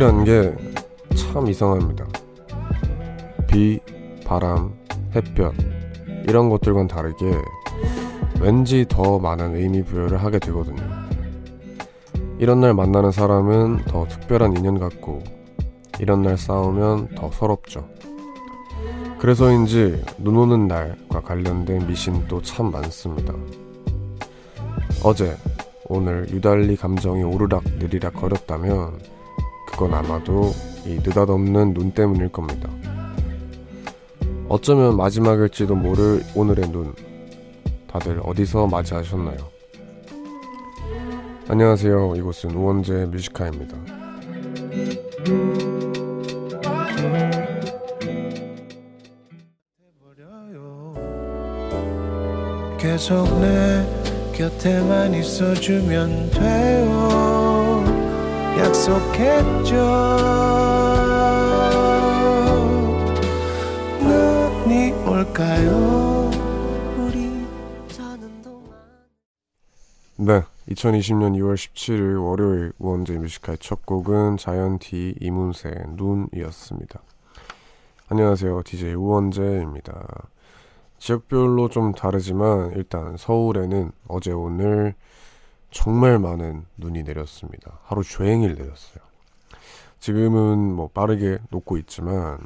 계절이라는 게 참 이상합니다. 비, 바람, 햇볕 이런 것들과는 다르게 왠지 더 많은 의미 부여를 하게 되거든요. 이런 날 만나는 사람은 더 특별한 인연 같고 이런 날 싸우면 더 서럽죠. 그래서인지 눈 오는 날과 관련된 미신도 참 많습니다. 어제, 오늘 유달리 감정이 오르락 내리락 거렸다면 그건 아마도 이 느닷없는 눈 때문일 겁니다. 어쩌면 마지막일지도 모를 오늘의 눈. 다들 어디서 맞이하셨나요? 안녕하세요. 이곳은 우원재 뮤지카입니다. 계속 내 곁에만 있어주면 돼요. 약속했죠. 눈이 올까요? 우리 사는 동안. 네. 2020년 2월 17일 월요일 우원재 뮤지컬 첫 곡은 자이언티 이문세의 눈이었습니다. 안녕하세요. DJ 우원재입니다. 지역별로 좀 다르지만 일단 서울에는 어제 오늘 정말 많은 눈이 내렸습니다. 하루 종일 내렸어요. 지금은 뭐 빠르게 녹고 있지만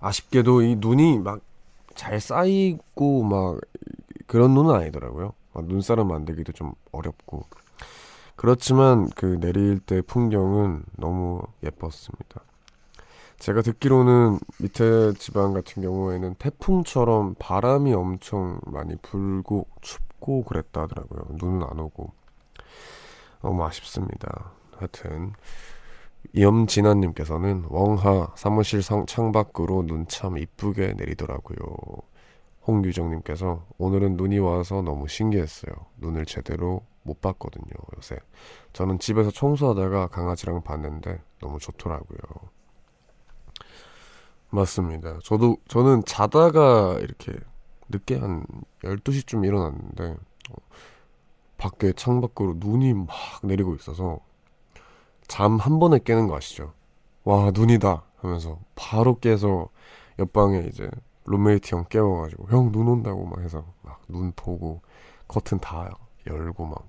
아쉽게도 이 눈이 막 잘 쌓이고 막 그런 눈은 아니더라고요. 눈사람 만들기도 좀 어렵고 그렇지만 그 내릴 때 풍경은 너무 예뻤습니다. 제가 듣기로는 밑에 지방 같은 경우에는 태풍처럼 바람이 엄청 많이 불고 춥고 그랬다 하더라고요. 눈은 안 오고. 너무 아쉽습니다. 하여튼, 이엄진아님께서는 웡하 사무실 성, 창밖으로 눈 참 이쁘게 내리더라고요. 홍유정님께서 오늘은 눈이 와서 너무 신기했어요. 눈을 제대로 못 봤거든요, 요새. 저는 집에서 청소하다가 강아지랑 봤는데 너무 좋더라고요. 맞습니다. 저도, 저는 자다가 이렇게 늦게 한 12시쯤 일어났는데, 어, 밖에 창밖으로 눈이 막 내리고 있어서, 잠 한 번에 깨는 거 아시죠? 와, 눈이다! 하면서 바로 깨서 옆방에 이제 룸메이트 형 깨워가지고, 형 눈 온다고 막 해서 막 눈 보고, 커튼 다 열고 막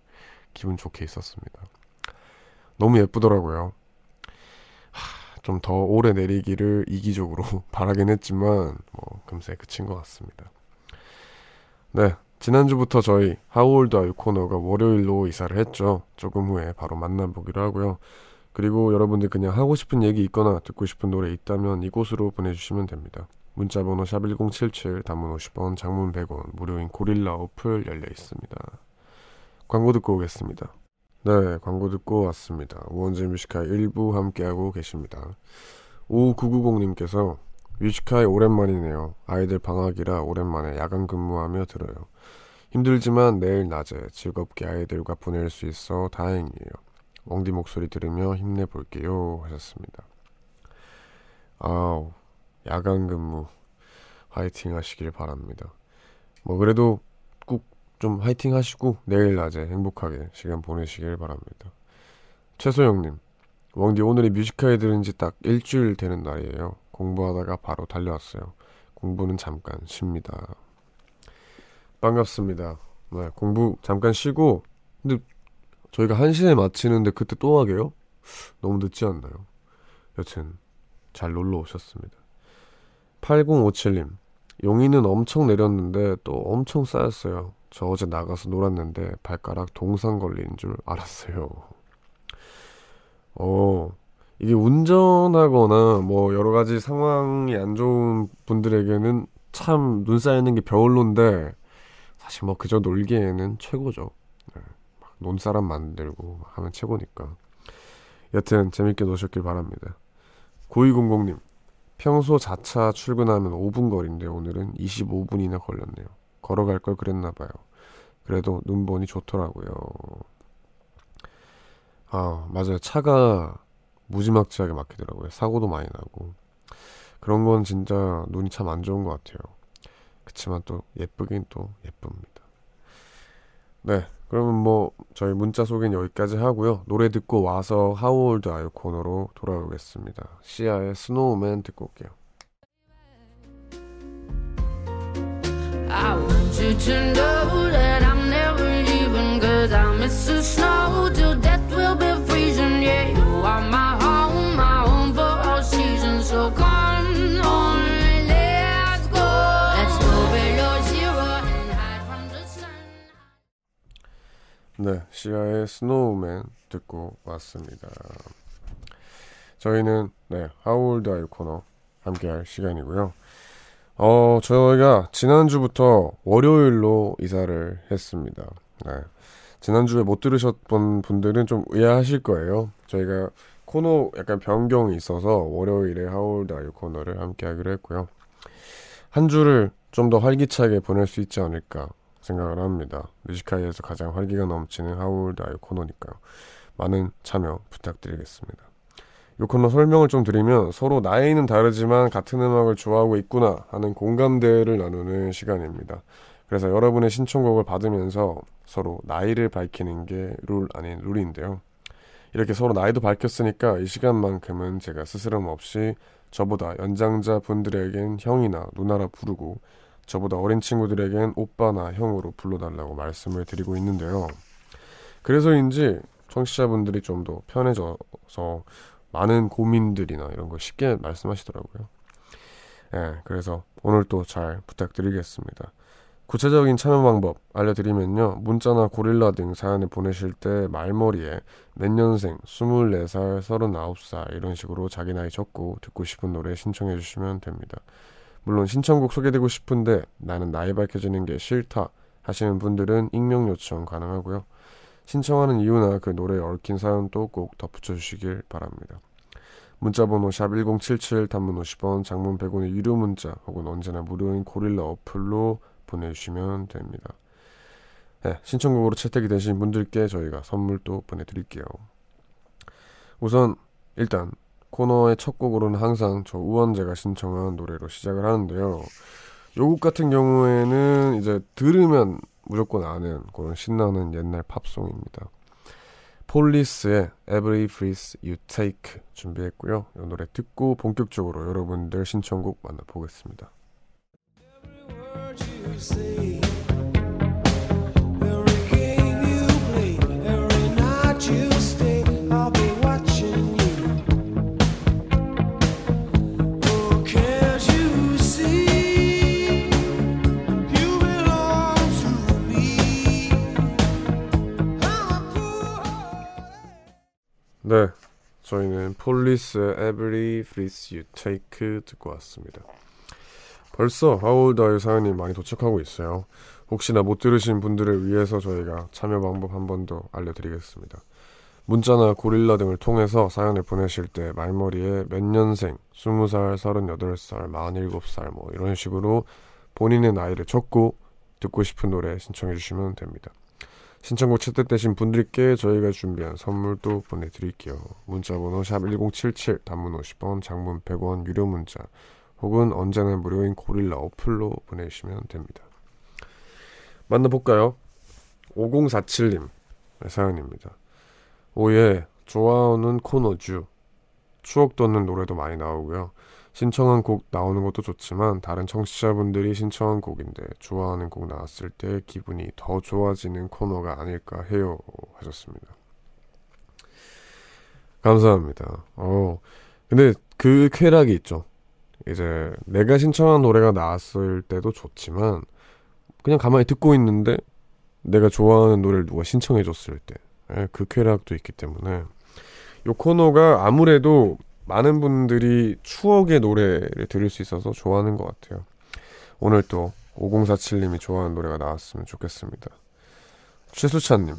기분 좋게 있었습니다. 너무 예쁘더라고요. 좀 더 오래 내리기를 이기적으로 바라긴 했지만 뭐 금세 그친 것 같습니다. 네, 지난주부터 저희 하우올드 아유 코너가 월요일로 이사를 했죠. 조금 후에 바로 만나보기로 하고요. 그리고 여러분들 그냥 하고 싶은 얘기 있거나 듣고 싶은 노래 있다면 이곳으로 보내주시면 됩니다. 문자번호 샵 1077 단문 50원 장문 100원 무료인 고릴라 어플 열려 있습니다. 광고 듣고 오겠습니다. 네, 광고 듣고 왔습니다. 우원재 뮤지카이 1부 함께하고 계십니다. 5990님께서 뮤지카이 오랜만이네요. 아이들 방학이라 오랜만에 야간 근무하며 들어요. 힘들지만 내일 낮에 즐겁게 아이들과 보낼 수 있어 다행이에요. 엉디 목소리 들으며 힘내볼게요. 하셨습니다. 아우, 야간 근무 화이팅 하시길 바랍니다. 뭐 그래도 좀 화이팅 하시고 내일 낮에 행복하게 시간 보내시길 바랍니다. 최소영님, 왕디 오늘이 뮤지컬 들은 지 딱 일주일 되는 날이에요. 공부하다가 바로 달려왔어요. 공부는 잠깐 쉽니다. 반갑습니다. 네, 공부 잠깐 쉬고, 근데 저희가 1시에 마치는데 그때 또 하게요? 너무 늦지 않나요? 여튼, 잘 놀러 오셨습니다. 8057님, 용인은 엄청 내렸는데 또 엄청 쌓였어요. 저 어제 나가서 놀았는데 발가락 동상 걸린 줄 알았어요. 어, 이게 운전하거나 뭐 여러 가지 상황이 안 좋은 분들에게는 참 눈 쌓이는 게 겨울로인데 사실 뭐 그저 놀기에는 최고죠. 네, 논사람 만들고 하면 최고니까. 여튼 재밌게 노셨길 바랍니다. 9200님, 평소 자차 출근하면 5분 거리인데 오늘은 25분이나 걸렸네요. 걸어갈 걸 그랬나 봐요. 그래도 눈 보니 좋더라고요. 아, 맞아요. 차가 무지막지하게 막히더라고요. 사고도 많이 나고. 그런 건 진짜 눈이 참 안 좋은 것 같아요. 그치만 또 예쁘긴 또 예쁩니다. 네. 그러면 뭐 저희 문자 소개는 여기까지 하고요. 노래 듣고 와서 하우올드 아유 코너로 돌아오겠습니다. 시아의 스노우맨 듣고 올게요. I want you to know that I'm never leaving cause I miss the snow till death will be freezing yeah you are my home my home for all seasons so come on let's go let's go below zero and hide from the sun 네 시아의 스노우맨 듣고 왔습니다 저희는 네 하울드 아이 코너 함께 할 시간이고요 어, 저희가 지난주부터 월요일로 이사를 했습니다. 네. 지난주에 못 들으셨던 분들은 좀 의아하실 거예요. 저희가 코너 약간 변경이 있어서 월요일에 하울드 아유 코너를 함께 하기로 했고요. 한 주를 좀 더 활기차게 보낼 수 있지 않을까 생각을 합니다. 뮤지카이에서 가장 활기가 넘치는 하울드 아유 코너니까요. 많은 참여 부탁드리겠습니다. 요 코너 설명을 좀 드리면 서로 나이는 다르지만 같은 음악을 좋아하고 있구나 하는 공감대를 나누는 시간입니다. 그래서 여러분의 신청곡을 받으면서 서로 나이를 밝히는 게 룰 아닌 룰인데요. 이렇게 서로 나이도 밝혔으니까 이 시간만큼은 제가 스스럼 없이 저보다 연장자 분들에겐 형이나 누나라 부르고 저보다 어린 친구들에겐 오빠나 형으로 불러달라고 말씀을 드리고 있는데요. 그래서인지 청취자분들이 좀 더 편해져서 많은 고민들이나 이런 걸 쉽게 말씀하시더라고요. 예, 그래서 오늘 또 잘 부탁드리겠습니다. 구체적인 참여 방법 알려드리면요. 문자나 고릴라 등 사연을 보내실 때 말머리에 몇 년생, 24살, 39살 이런 식으로 자기 나이 적고 듣고 싶은 노래 신청해 주시면 됩니다. 물론 신청곡 소개되고 싶은데 나는 나이 밝혀지는 게 싫다 하시는 분들은 익명 요청 가능하고요. 신청하는 이유나 그 노래에 얽힌 사연도 꼭 덧붙여 주시길 바랍니다. 문자번호 샵1077 단문 50원 장문 100원의 유료 문자 혹은 언제나 무료인 고릴라 어플로 보내주시면 됩니다. 네, 신청곡으로 채택이 되신 분들께 저희가 선물도 보내드릴게요. 우선 일단 코너의 첫 곡으로는 항상 저 우원재가 신청한 노래로 시작을 하는데요. 요곡 같은 경우에는 이제 들으면 무조건 아는 그런 신나는 옛날 팝송입니다. 폴리스의 Every Breath You Take 준비했고요. 이 노래 듣고 본격적으로 여러분들 신청곡 만나보겠습니다. 네, 저희는 폴리스의 Every Breath You Take 듣고 왔습니다. 벌써 하울다의 사연이 많이 도착하고 있어요. 혹시나 못 들으신 분들을 위해서 저희가 참여 방법 한 번 더 알려드리겠습니다. 문자나 고릴라 등을 통해서 사연을 보내실 때 말머리에 몇 년생, 20살, 38살, 47살 뭐 이런 식으로 본인의 나이를 적고 듣고 싶은 노래 신청해 주시면 됩니다. 신청곡 채택되신 분들께 저희가 준비한 선물도 보내드릴게요. 문자번호 샵 1077 단문 50원 장문 100원 유료 문자 혹은 언제나 무료인 고릴라 어플로 보내주시면 됩니다. 만나볼까요? 5047님 사연입니다. 오예 좋아하는 코너주 추억 돋는 노래도 많이 나오고요. 신청한 곡 나오는 것도 좋지만 다른 청취자분들이 신청한 곡인데 좋아하는 곡 나왔을 때 기분이 더 좋아지는 코너가 아닐까 해요 하셨습니다. 감사합니다. 어 근데 그 쾌락이 있죠. 이제 내가 신청한 노래가 나왔을 때도 좋지만 그냥 가만히 듣고 있는데 내가 좋아하는 노래를 누가 신청해 줬을 때그 예, 쾌락도 있기 때문에 요 코너가 아무래도 많은 분들이 추억의 노래를 들을 수 있어서 좋아하는 것 같아요. 오늘 또 5047님이 좋아하는 노래가 나왔으면 좋겠습니다. 최수찬님,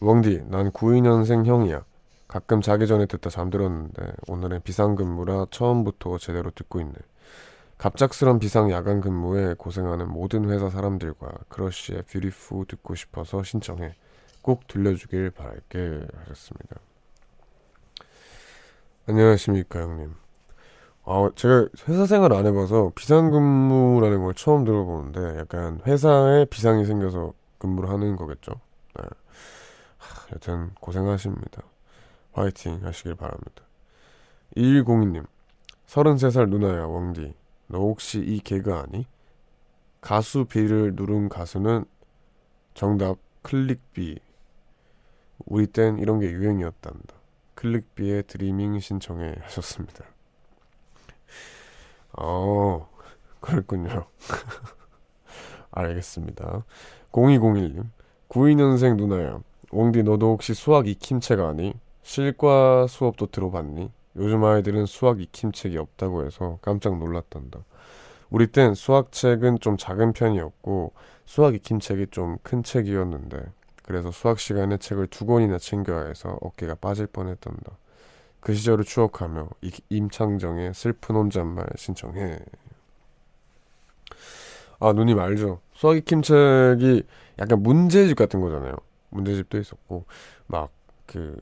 원디, 난 92년생 형이야. 가끔 자기 전에 듣다 잠들었는데 오늘은 비상근무라 처음부터 제대로 듣고 있네. 갑작스런 비상 야간 근무에 고생하는 모든 회사 사람들과 크러쉬의 Beautiful 듣고 싶어서 신청해. 꼭 들려주길 바랄게 하셨습니다. 안녕하십니까 형님. 아, 제가 회사 생활 안 해봐서 비상근무라는 걸 처음 들어보는데 약간 회사에 비상이 생겨서 근무를 하는 거겠죠. 네. 여튼 고생하십니다. 화이팅 하시길 바랍니다. 2102님 33살 누나야 왕디 너 혹시 이 개그 아니? 가수 B를 누른 가수는 정답 클릭비 우리 땐 이런 게 유행이었단다. 클릭비의 드리밍 신청해 하셨습니다. 어, 그랬군요. 알겠습니다. 0201님, 92년생 누나야. 옹디 너도 혹시 수학 익힘책 아니? 실과 수업도 들어봤니? 요즘 아이들은 수학 익힘책이 없다고 해서 깜짝 놀랐단다. 우리 땐 수학책은 좀 작은 편이었고 수학 익힘책이 좀 큰 책이었는데 그래서 수학 시간에 책을 두 권이나 챙겨야 해서 어깨가 빠질 뻔했단다. 그 시절을 추억하며 임창정의 슬픈 혼잣말 신청해. 아 누님 알죠? 수학 익힘 책이 약간 문제집 같은 거잖아요. 문제집도 있었고 막 그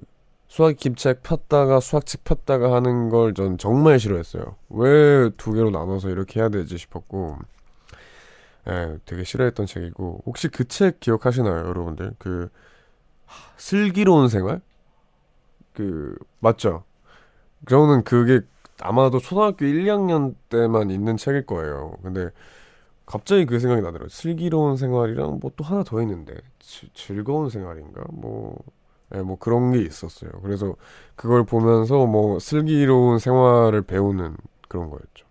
수학 익힘 책 폈다가 수학책 폈다가 하는 걸 전 정말 싫어했어요. 왜 두 개로 나눠서 이렇게 해야 되지 싶었고 예, 되게 싫어했던 책이고 혹시 그 책 기억하시나요, 여러분들? 그 슬기로운 생활? 그 맞죠? 저는 그게 아마도 초등학교 1, 2학년 때만 있는 책일 거예요. 근데 갑자기 그 생각이 나더라고요. 슬기로운 생활이랑 뭐 또 하나 더 있는데 지, 즐거운 생활인가? 뭐, 예, 뭐 그런 게 있었어요. 그래서 그걸 보면서 뭐 슬기로운 생활을 배우는 그런 거였죠.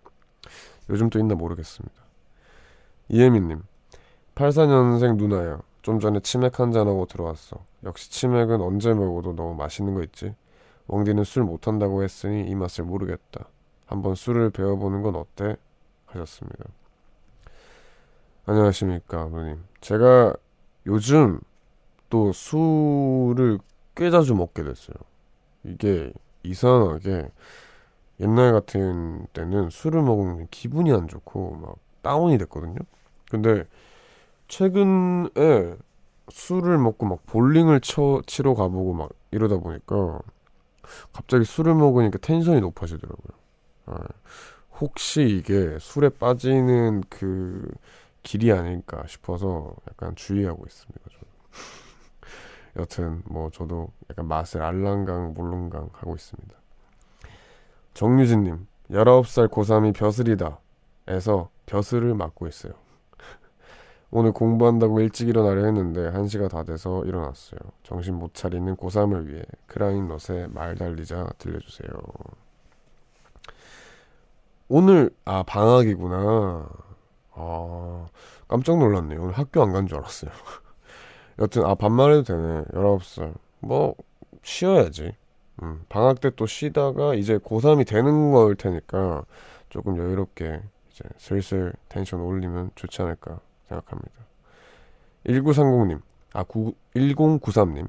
요즘 또 있나 모르겠습니다. 이혜민님, 84년생 누나야. 좀 전에 치맥 한 잔하고 들어왔어. 역시 치맥은 언제 먹어도 너무 맛있는 거 있지. 웡디는 술 못한다고 했으니 이 맛을 모르겠다. 한번 술을 배워보는 건 어때? 하셨습니다. 안녕하십니까, 누님. 제가 요즘 또 술을 꽤 자주 먹게 됐어요. 이게 이상하게 옛날 같은 때는 술을 먹으면 기분이 안 좋고 막 다운이 됐거든요. 근데 최근에 술을 먹고 막 볼링을 쳐, 치러 가보고 막 이러다 보니까 갑자기 술을 먹으니까 텐션이 높아지더라고요. 아, 혹시 이게 술에 빠지는 그 길이 아닐까 싶어서 약간 주의하고 있습니다. 저는. 여튼 뭐 저도 약간 맛을 알랑강 몰랑강 하고 있습니다. 정유진님 19살 고3이 벼슬이다 에서 벼슬을 맡고 있어요. 오늘 공부한다고 일찍 일어나려 했는데 1시가 다 돼서 일어났어요. 정신 못 차리는 고3을 위해 크라잉 넛의 말 달리자 들려주세요. 오늘 아 방학이구나. 아 깜짝 놀랐네요. 오늘 학교 안 간 줄 알았어요. 여튼 아 반말해도 되네. 19살. 뭐 쉬어야지. 음, 방학 때 또 쉬다가 이제 고3이 되는 걸 테니까 조금 여유롭게 이제 슬슬 텐션 올리면 좋지 않을까 생각합니다. 1930님, 아, 9, 1093님.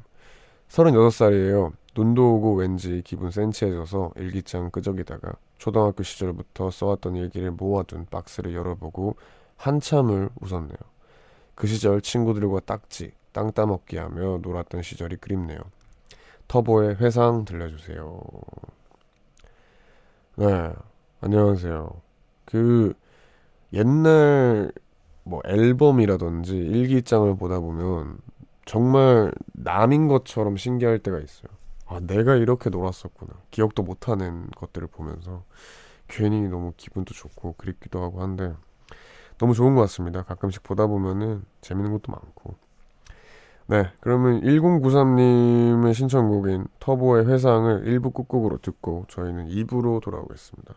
36살이에요. 눈도 오고 왠지 기분 센치해져서 일기장 끄적이다가 초등학교 시절부터 써왔던 일기를 모아둔 박스를 열어보고 한참을 웃었네요. 그 시절 친구들과 딱지, 땅 따먹기 하며 놀았던 시절이 그립네요. 터보의 회상 들려주세요. 네, 안녕하세요. 그 옛날 뭐 앨범이라든지 일기장을 보다 보면 정말 남인 것처럼 신기할 때가 있어요. 아, 내가 이렇게 놀았었구나. 기억도 못하는 것들을 보면서 괜히 너무 기분도 좋고 그립기도 하고 한데 너무 좋은 것 같습니다. 가끔씩 보다 보면은 재밌는 것도 많고. 네, 그러면 1093님의 신청곡인 터보의 회상을 1부 끝곡으로 듣고 저희는 2부로 돌아오겠습니다.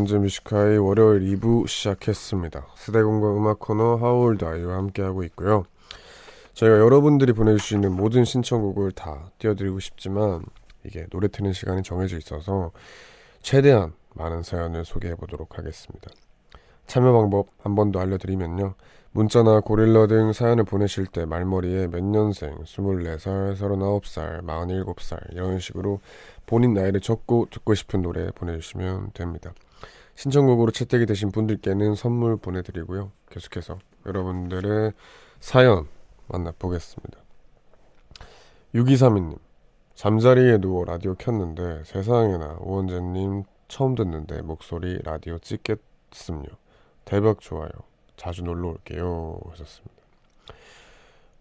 원재 Music High의 월요일 2부 시작했습니다. 세대공감 음악 코너 How old are you와 함께하고 있고요. 저희가 여러분들이 보내주시는 모든 신청곡을 다 띄워드리고 싶지만 이게 노래 트는 시간이 정해져 있어서 최대한 많은 사연을 소개해 보도록 하겠습니다. 참여 방법 한 번 더 알려드리면요. 문자나 고릴라 등 사연을 보내실 때 말머리에 몇 년생, 24살, 39살, 47살 이런 식으로 본인 나이를 적고 듣고 싶은 노래 보내주시면 됩니다. 신청곡으로 채택이 되신 분들께는 선물 보내드리고요. 계속해서 여러분들의 사연 만나보겠습니다. 6232님 잠자리에 누워 라디오 켰는데 세상에나 오원재님 처음 듣는데 목소리 라디오 찍겠음요. 대박 좋아요. 자주 놀러 올게요. 하셨습니다.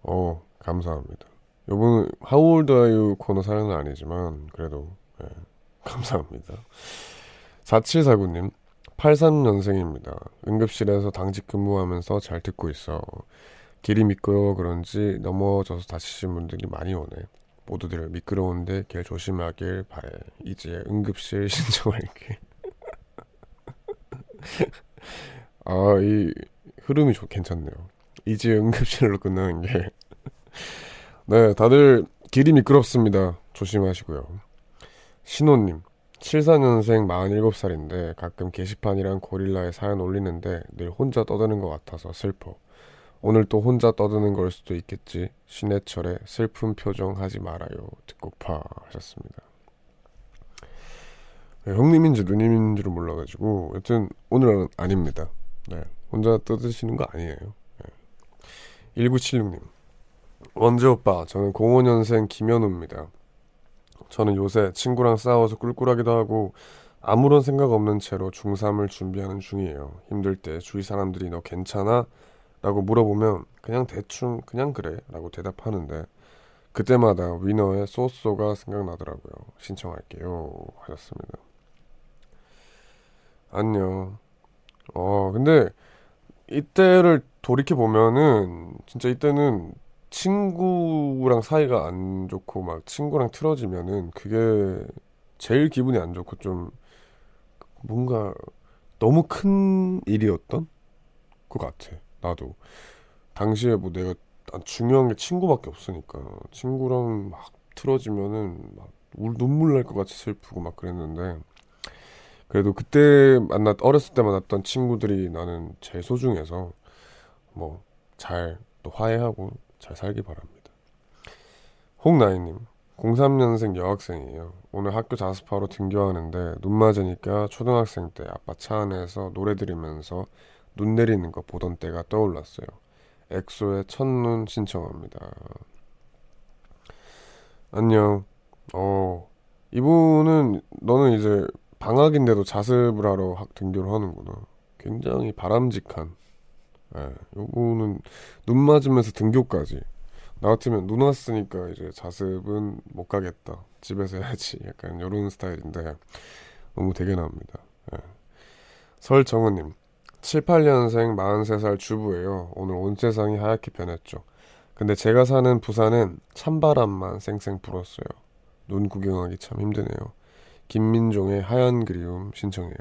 어, 감사합니다. 요번 하울드 아유 코너 사연은 아니지만 그래도 네, 감사합니다. 4749님 83년생입니다. 응급실에서 당직 근무하면서 잘 듣고 있어. 길이 미끄러워 그런지 넘어져서 다치신 분들이 많이 오네. 모두들 미끄러운데 길 조심하길 바래. 이제 응급실 신청할게. 아, 이 흐름이 좀 괜찮네요. 이제 응급실로 끝나는 게. 네, 다들 길이 미끄럽습니다. 조심하시고요. 신호님, 74년생 47살인데 가끔 게시판이랑 고릴라에 사연 올리는데 늘 혼자 떠드는 것 같아서 슬퍼. 오늘 또 혼자 떠드는 걸 수도 있겠지. 신해철의 슬픈 표정 하지 말아요. 듣고파 하셨습니다. 네, 형님인지 누님인지를 몰라가지고 여튼 오늘은 아닙니다. 네, 혼자 떠드시는 거 아니에요. 네. 1976님 원재 오빠 저는 05년생 김현우입니다. 저는 요새 친구랑 싸워서 꿀꿀하기도 하고 아무런 생각 없는 채로 중3을 준비하는 중이에요. 힘들 때 주위 사람들이 너 괜찮아? 라고 물어보면 그냥 대충 그냥 그래 라고 대답하는데 그때마다 위너의 소소가 생각나더라고요. 신청할게요. 하셨습니다. 안녕. 어, 근데 이때를 돌이켜 보면은 진짜 이때는 친구랑 사이가 안 좋고 막 친구랑 틀어지면은 그게 제일 기분이 안 좋고 좀 뭔가 너무 큰 일이었던 것 같아. 나도 당시에 뭐 내가 중요한 게 친구밖에 없으니까 친구랑 막 틀어지면은 막 눈물 날 것 같이 슬프고 막 그랬는데 그래도 그때 만났 어렸을 때 만났던 친구들이 나는 제일 소중해서 뭐 잘 또 화해하고 잘 살기 바랍니다. 홍나이님 03년생 여학생이에요. 오늘 학교 자습하러 등교하는데 눈 맞으니까 초등학생 때 아빠 차 안에서 노래 들으면서 눈 내리는 거 보던 때가 떠올랐어요. 엑소의 첫눈 신청합니다. 안녕. 어, 이분은 너는 이제 방학인데도 자습을 하러 학 등교를 하는구나. 굉장히 바람직한. 예, 요거는 눈 맞으면서 등교까지. 나 같으면 눈 왔으니까 이제 자습은 못 가겠다. 집에서 해야지. 약간 요런 스타일인데 너무 대견합니다. 예. 설정은님 7, 8년생 43살 주부예요. 오늘 온 세상이 하얗게 변했죠. 근데 제가 사는 부산은 찬바람만 쌩쌩 불었어요. 눈 구경하기 참 힘드네요. 김민종의 하얀 그리움 신청해요.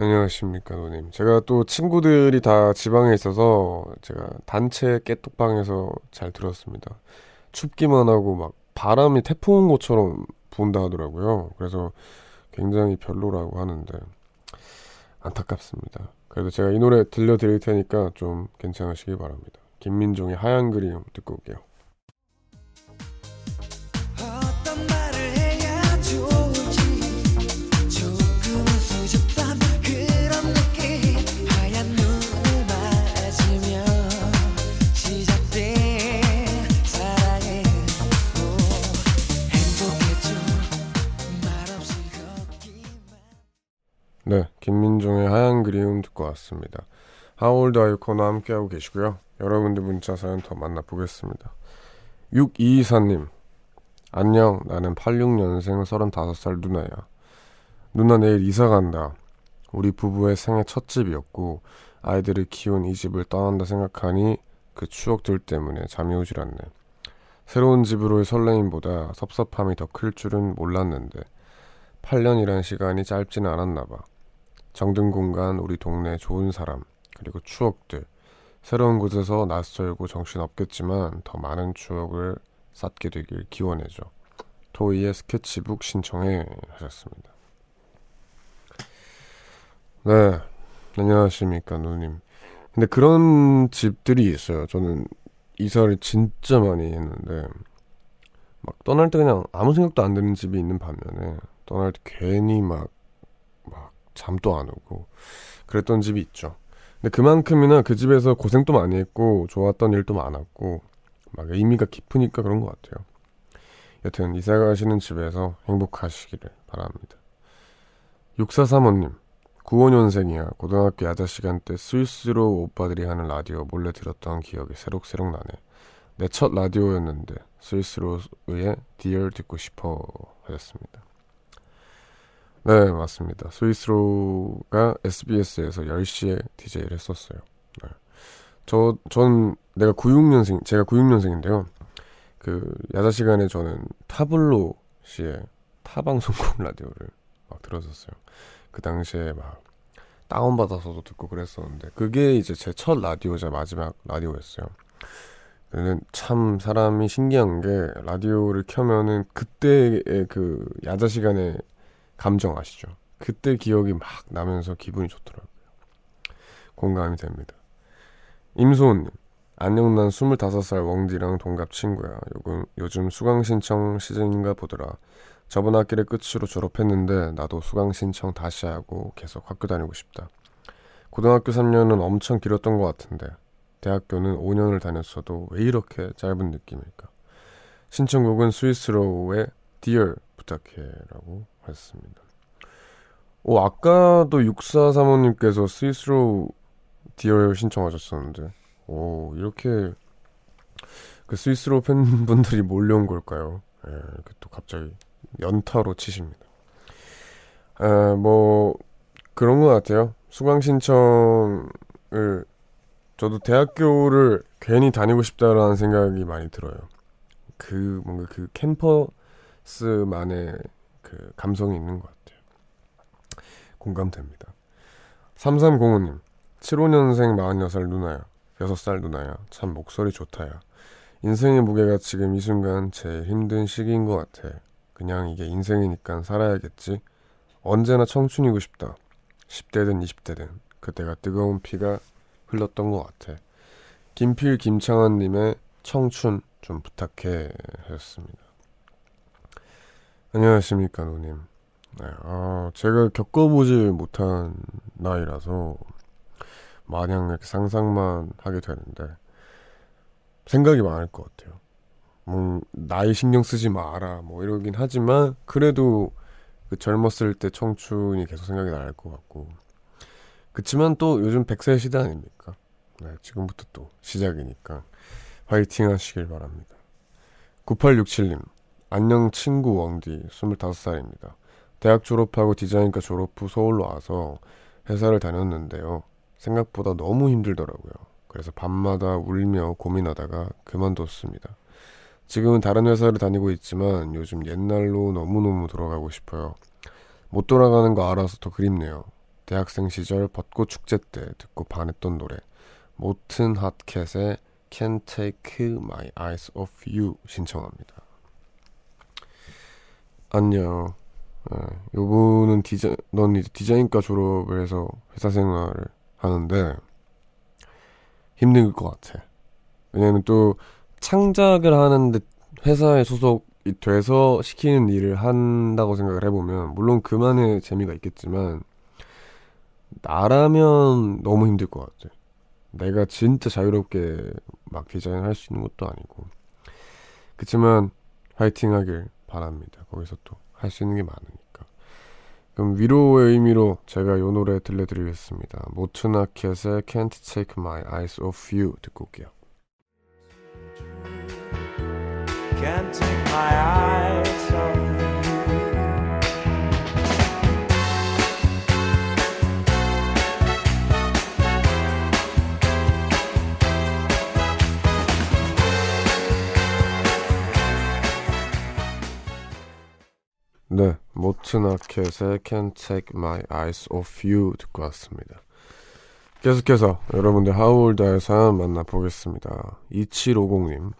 안녕하십니까, 노님. 제가 또 친구들이 다 지방에 있어서 제가 단체 깨톡방에서 잘 들었습니다. 춥기만 하고 막 바람이 태풍 온 것처럼 분다 하더라고요. 그래서 굉장히 별로라고 하는데 안타깝습니다. 그래도 제가 이 노래 들려드릴 테니까 좀 괜찮으시기 바랍니다. 김민종의 하얀 그림 듣고 올게요. 네, 김민종의 하얀 그리움 듣고 왔습니다. 하울드 아이 코너 함께하고 계시고요. 여러분들 문자 사연 더 만나보겠습니다. 6224님, 안녕. 나는 86년생 35살 누나야. 누나 내일 이사 간다. 우리 부부의 생애 첫 집이었고, 아이들을 키운 이 집을 떠난다 생각하니 그 추억들 때문에 잠이 오질 않네. 새로운 집으로의 설레임보다 섭섭함이 더 클 줄은 몰랐는데, 8년이란 시간이 짧지는 않았나 봐. 정든 공간, 우리 동네 좋은 사람, 그리고 추억들. 새로운 곳에서 낯설고 정신없겠지만 더 많은 추억을 쌓게 되길 기원해줘. 토이의 스케치북 신청해 하셨습니다. 네, 안녕하십니까 누님. 근데 그런 집들이 있어요. 저는 이사를 진짜 많이 했는데 막 떠날 때 그냥 아무 생각도 안 드는 집이 있는 반면에 떠날 때 괜히 막, 막 잠도 안 오고 그랬던 집이 있죠. 근데 그만큼이나 그 집에서 고생도 많이 했고 좋았던 일도 많았고 막 의미가 깊으니까 그런 것 같아요. 여튼 이사 가시는 집에서 행복하시기를 바랍니다. 6435님 95년생이야. 고등학교 야자 시간 때 스위스로 오빠들이 하는 라디오 몰래 들었던 기억이 새록새록 나네. 내 첫 라디오였는데 스윗소로우의 Dear 듣고 싶어 하셨습니다. 네, 맞습니다. 스윗소로우가 SBS에서 10시에 DJ를 했었어요. 네. 저, 전 내가 96년생, 제가 96년생인데요. 그, 야자 시간에 저는 타블로 씨의 타방송국 라디오를 막 들었었어요. 그 당시에 막 다운받아서도 듣고 그랬었는데 그게 이제 제 첫 라디오자 마지막 라디오였어요. 근데 참 사람이 신기한 게 라디오를 켜면은 그때의 그 야자 시간에 감정 아시죠? 그때 기억이 막 나면서 기분이 좋더라고요. 공감이 됩니다. 임소은님, 안녕 난 25살 웡디랑 동갑 친구야. 요즘, 요즘 수강 신청 시즌인가 보더라. 저번 학기를 끝으로 졸업했는데 나도 수강 신청 다시 하고 계속 학교 다니고 싶다. 고등학교 3년은 엄청 길었던 것 같은데 대학교는 5년을 다녔어도 왜 이렇게 짧은 느낌일까? 신청곡은 스위스로우의 Dear 부탁해라고 하셨습니다. 오 아까도 6435님께서 스위스로우 Dear 신청하셨었는데 오 이렇게 그 스위스로 팬분들이 몰려온 걸까요? 예, 이렇게 또 갑자기 연타로 치십니다. 아, 뭐 그런 것 같아요. 수강 신청을 저도 대학교를 괜히 다니고 싶다라는 생각이 많이 들어요. 그 뭔가 그 캠퍼 스만의 그 감성이 있는 것 같아요. 공감됩니다. 3305님 75년생 46살 누나야 6살 누나야 참 목소리 좋다야 인생의 무게가 지금 이 순간 제일 힘든 시기인 것 같아 그냥 이게 인생이니까 살아야겠지. 언제나 청춘이고 싶다. 10대든 20대든 그때가 뜨거운 피가 흘렀던 것 같아. 김필 김창환님의 청춘 좀 부탁해 하셨습니다. 안녕하십니까 노님. 네, 아, 제가 겪어보지 못한 나이라서 마냥 이렇게 상상만 하게 되는데 생각이 많을 것 같아요. 뭐 나이 신경 쓰지 마라 뭐 이러긴 하지만 그래도 그 젊었을 때 청춘이 계속 생각이 날 것 같고 그치만 또 요즘 100세 시대 아닙니까? 네, 지금부터 또 시작이니까 화이팅 하시길 바랍니다. 9867님 안녕 친구 웡디 25살입니다. 대학 졸업하고 디자인과 졸업 후 서울로 와서 회사를 다녔는데요. 생각보다 너무 힘들더라고요. 그래서 밤마다 울며 고민하다가 그만뒀습니다. 지금은 다른 회사를 다니고 있지만 요즘 옛날로 너무너무 돌아가고 싶어요. 못 돌아가는 거 알아서 더 그립네요. 대학생 시절 벚꽃 축제 때 듣고 반했던 노래 모튼 핫캣의 Can't Take My Eyes Off You 신청합니다. 안녕. 네, 요분은 디자, 넌 이제 디자인과 졸업을 해서 회사 생활을 하는데 힘들 것 같아. 왜냐면 또 창작을 하는데 회사에 소속이 돼서 시키는 일을 한다고 생각을 해보면 물론 그만의 재미가 있겠지만 나라면 너무 힘들 것 같아. 내가 진짜 자유롭게 막 디자인 할 수 있는 것도 아니고 그치만 화이팅 하길 바랍니다. 거기서 또 할 수 있는 게 많으니까. 그럼 위로의 의미로 제가 요 노래 들려드리겠습니다. 모트나켓의 Can't Take My Eyes Off You 듣고 올게요. Can't take my eyes off 네, 모트나켓의 Can't Take My Eyes Off You 듣고 왔습니다. 계속해서 여러분들 하울다의 사연 만나보겠습니다. 2750님.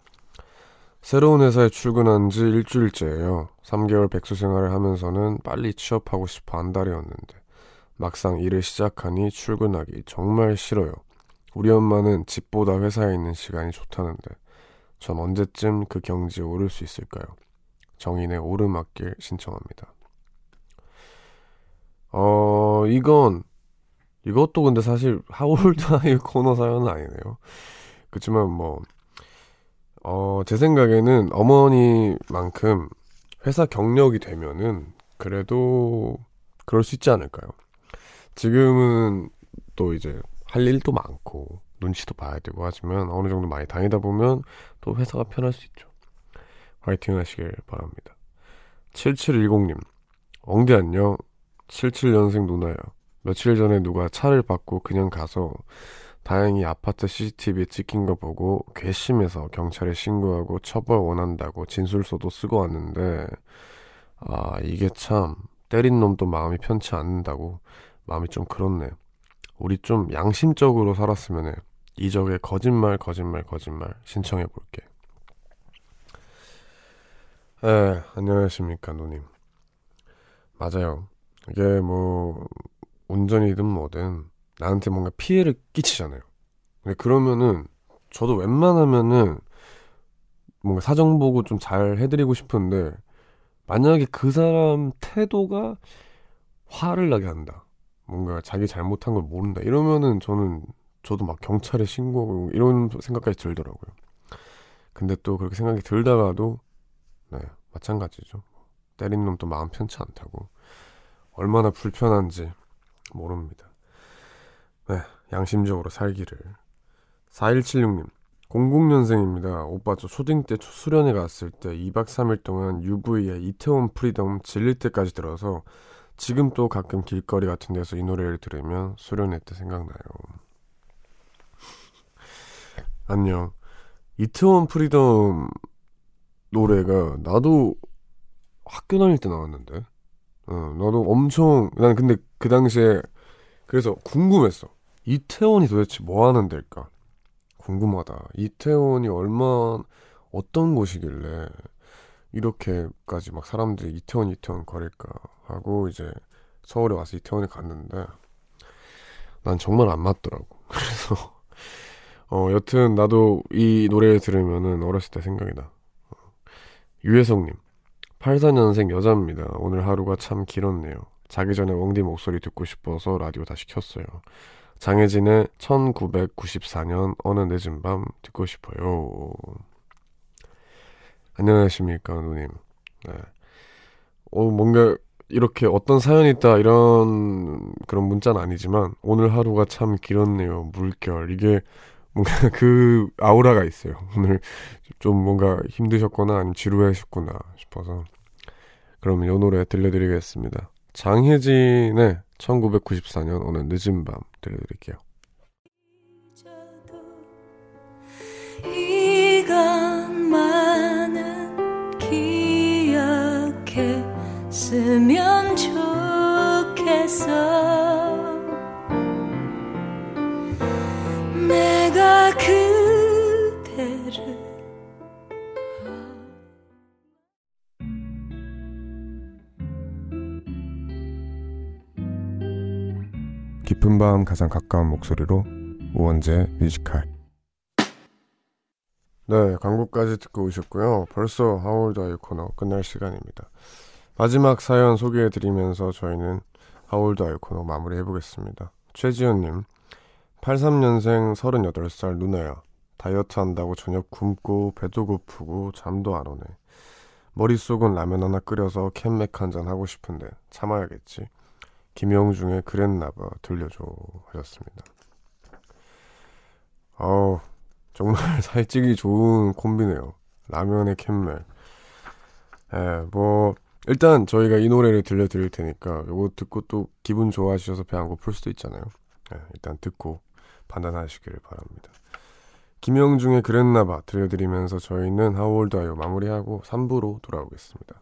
새로운 회사에 출근한 지 일주일째예요. 3개월 백수 생활을 하면서는 빨리 취업하고 싶어 한 달이었는데 막상 일을 시작하니 출근하기 정말 싫어요. 우리 엄마는 집보다 회사에 있는 시간이 좋다는데 전 언제쯤 그 경지에 오를 수 있을까요? 정인의 오르막길 신청합니다. 어, 이건, 이것도 근데 사실 하울드아이 코너 사연은 아니네요. 그렇지만 뭐, 어, 제 생각에는 어머니만큼 회사 경력이 되면은 그래도 그럴 수 있지 않을까요? 지금은 또 이제 할 일도 많고 눈치도 봐야 되고 하지만 어느 정도 많이 다니다 보면 또 회사가 편할 수 있죠. 화이팅 하시길 바랍니다. 7710님, 엉대 안녕. 77년생 누나야. 며칠 전에 누가 차를 받고 그냥 가서 다행히 아파트 CCTV에 찍힌 거 보고 괘씸해서 경찰에 신고하고 처벌 원한다고 진술서도 쓰고 왔는데 아 이게 참 때린 놈도 마음이 편치 않는다고 마음이 좀 그렇네. 우리 좀 양심적으로 살았으면 해. 이적의 거짓말 거짓말 거짓말 신청해 볼게. 네, 안녕하십니까, 누님. 맞아요. 이게 뭐, 운전이든 뭐든, 나한테 뭔가 피해를 끼치잖아요. 근데 그러면은, 저도 웬만하면은, 뭔가 사정 보고 좀 잘 해드리고 싶은데, 만약에 그 사람 태도가 화를 나게 한다. 뭔가 자기 잘못한 걸 모른다. 이러면은 저는, 저도 막 경찰에 신고하고 이런 생각까지 들더라고요. 근데 또 그렇게 생각이 들다가도 네, 마찬가지죠. 때린 놈도 마음 편치 않다고. 얼마나 불편한지 모릅니다. 네, 양심적으로 살기를. 4176님, 00년생입니다. 오빠 저 초딩 때 수련회 갔을 때 2박 3일 동안 UV의 이태원 Freedom 질릴 때까지 들어서 지금 또 가끔 길거리 같은 데서 이 노래를 들으면 수련회 때 생각나요. 안녕. 이태원 Freedom 노래가 나도 학교 다닐 때 나왔는데. 어, 나도 엄청 난 근데 그 당시에 그래서 궁금했어. 이태원이 도대체 뭐 하는 데일까? 궁금하다. 이태원이 얼마 어떤 곳이길래 이렇게까지 막 사람들이 이태원 이태원 거릴까 하고 이제 서울에 와서 이태원에 갔는데 난 정말 안 맞더라고. 그래서 어 여튼 나도 이 노래를 들으면은 어렸을 때 생각이 나 유혜성님, 84년생 여자입니다. 오늘 하루가 참 길었네요. 자기 전에 웡디 목소리 듣고 싶어서 라디오 다시 켰어요. 장혜진의 1994년 어느 늦은 밤 듣고 싶어요. 안녕하십니까, 누님. 네. 어, 뭔가 이렇게 어떤 사연이 있다 이런 그런 문자는 아니지만 오늘 하루가 참 길었네요. 물결. 이게 뭔가 그 아우라가 있어요. 오늘 좀 뭔가 힘드셨거나 아니면 지루하셨구나 싶어서 그러면 이 노래 들려드리겠습니다. 장혜진의 1994년 오늘 늦은 밤 들려드릴게요. 이것만은 기억했으면 좋겠어 깊은 밤 가장 가까운 목소리로 우원재 Music High. 네 광고까지 듣고 오셨고요. 벌써 How old are you 코너 끝날 시간입니다. 마지막 사연 소개해드리면서 저희는 How old are you 코너 마무리해보겠습니다. 최지연님 83년생 38살 누나야 다이어트 한다고 저녁 굶고 배도 고프고 잠도 안 오네. 머릿속은 라면 하나 끓여서 캔맥 한 잔 하고 싶은데 참아야겠지 김영중의 그랬나봐 들려줘 하셨습니다. 아우 정말 살찌기 좋은 콤비네요. 라면의 캔멜. 예, 뭐 일단 저희가 이 노래를 들려드릴 테니까 이거 듣고 또 기분 좋아지셔서 배 안 고플 수도 있잖아요. 예, 일단 듣고 판단하시기를 바랍니다. 김영중의 그랬나봐 들려드리면서 저희는 하울드 아이오 마무리하고 3부로 돌아오겠습니다.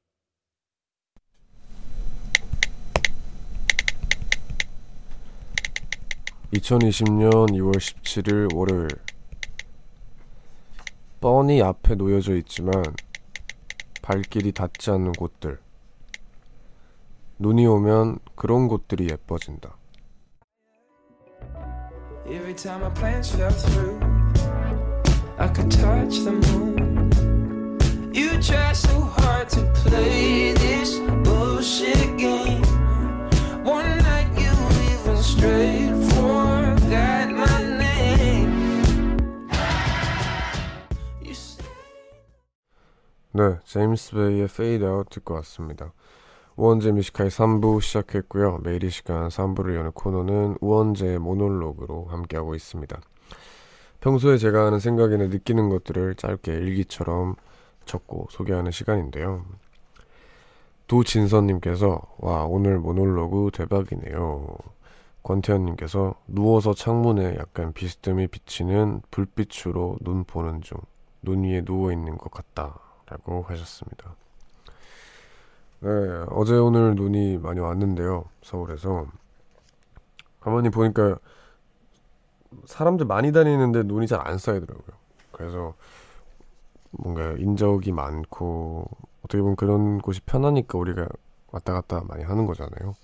2020년 2월 17일 월요일 뻔히 앞에 놓여져 있지만 발길이 닿지 않는 곳들 눈이 오면 그런 곳들이 예뻐진다 Every time my plans fell through I could touch the moon You try so hard to play this bullshit game One night you even strayed 네, 제임스 베이의 Fade Out 듣고 왔습니다. 우원재 Music High 3부 시작했고요. 매일 이 시간 3부를 여는 코너는 우원재의 모놀로그로 함께하고 있습니다. 평소에 제가 하는 생각이나 느끼는 것들을 짧게 일기처럼 적고 소개하는 시간인데요. 도진선님께서 와 오늘 모놀로그 대박이네요. 권태현님께서 누워서 창문에 약간 비스듬히 비치는 불빛으로 눈 보는 중 눈 위에 누워 있는 것 같다. 라고 하셨습니다. 네, 어제 오늘 눈이 많이 왔는데요. 서울에서. 가만히 보니까 사람들 많이 다니는데 눈이 잘 안 쌓이더라고요. 그래서 뭔가 인적이 많고 어떻게 보면 그런 곳이 편하니까 우리가 왔다 갔다 많이 하는 거잖아요.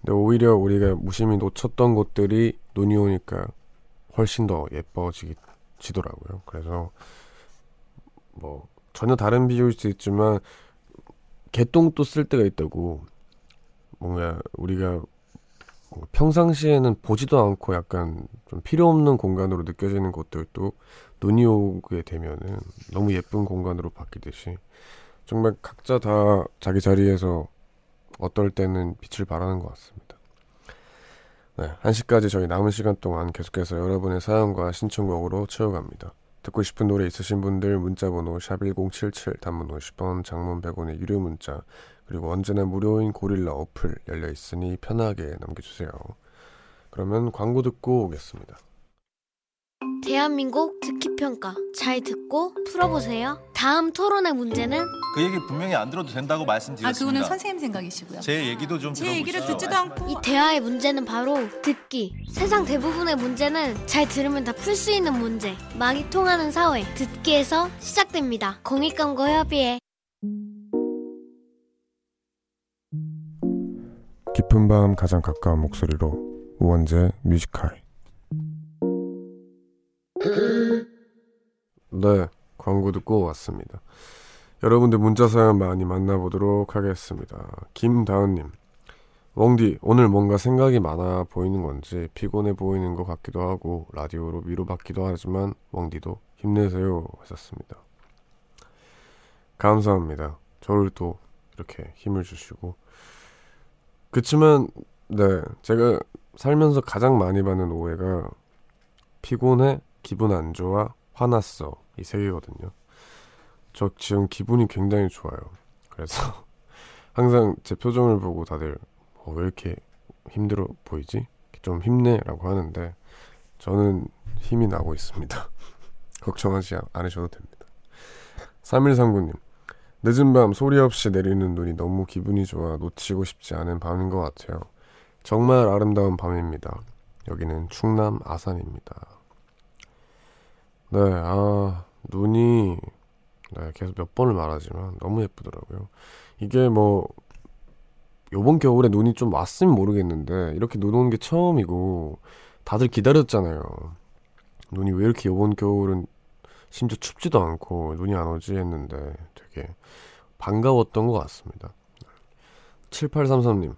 근데 오히려 우리가 무심히 놓쳤던 곳들이 눈이 오니까 훨씬 더 예뻐지더라고요. 그래서 뭐 전혀 다른 비유일 수 있지만 개똥도 쓸 때가 있다고 뭔가 우리가 평상시에는 보지도 않고 약간 좀 필요 없는 공간으로 느껴지는 곳들도 눈이 오게 되면은 너무 예쁜 공간으로 바뀌듯이 정말 각자 다 자기 자리에서 어떨 때는 빛을 발하는 것 같습니다. 네, 1시까지 저희 남은 시간 동안 계속해서 여러분의 사연과 신청곡으로 채워갑니다. 듣고 싶은 노래 있으신 분들 문자번호 샵1077 단문 50원 장문 100원의 유료 문자 그리고 언제나 무료인 고릴라 어플 열려 있으니 편하게 남겨주세요. 그러면 광고 듣고 오겠습니다. 대한민국 듣기 평가 잘 듣고 풀어보세요. 다음 토론의 문제는 그 얘기 분명히 안 들어도 된다고 말씀드렸습니다. 아 그거는 선생님 생각이시고요. 제 얘기도 좀 제 들어보시죠. 얘기를 듣지도 않고 이 대화의 문제는 바로 듣기. 세상 대부분의 문제는 잘 들으면 다 풀 수 있는 문제. 말이 통하는 사회 듣기에서 시작됩니다. 공익광고 협의회. 깊은 밤 가장 가까운 목소리로 우원재 뮤지컬 네, 광고 듣고 왔습니다. 여러분들 문자 사연 많이 만나보도록 하겠습니다. 김다은님, 웡디, 오늘 뭔가 생각이 많아 보이는 건지 피곤해 보이는 것 같기도 하고 라디오로 위로받기도 하지만 웡디도 힘내세요 하셨습니다. 감사합니다. 저를 또 이렇게 힘을 주시고 그치만 네 제가 살면서 가장 많이 받는 오해가 피곤해 기분 안 좋아 화났어 이 세 개거든요. 저 지금 기분이 굉장히 좋아요. 그래서 항상 제 표정을 보고 다들 어, 왜 이렇게 힘들어 보이지? 좀 힘내라고 하는데 저는 힘이 나고 있습니다. 걱정하지 않으셔도 됩니다. 3139님 늦은 밤 소리 없이 내리는 눈이 너무 기분이 좋아 놓치고 싶지 않은 밤인 것 같아요. 정말 아름다운 밤입니다. 여기는 충남 아산입니다. 네, 아, 눈이, 네, 계속 몇 번을 말하지만 너무 예쁘더라고요. 이게 뭐, 요번 겨울에 눈이 좀 왔으면 모르겠는데, 이렇게 눈 오는 게 처음이고, 다들 기다렸잖아요. 눈이 왜 이렇게 요번 겨울은 심지어 춥지도 않고 눈이 안 오지 했는데 되게 반가웠던 것 같습니다. 7833님,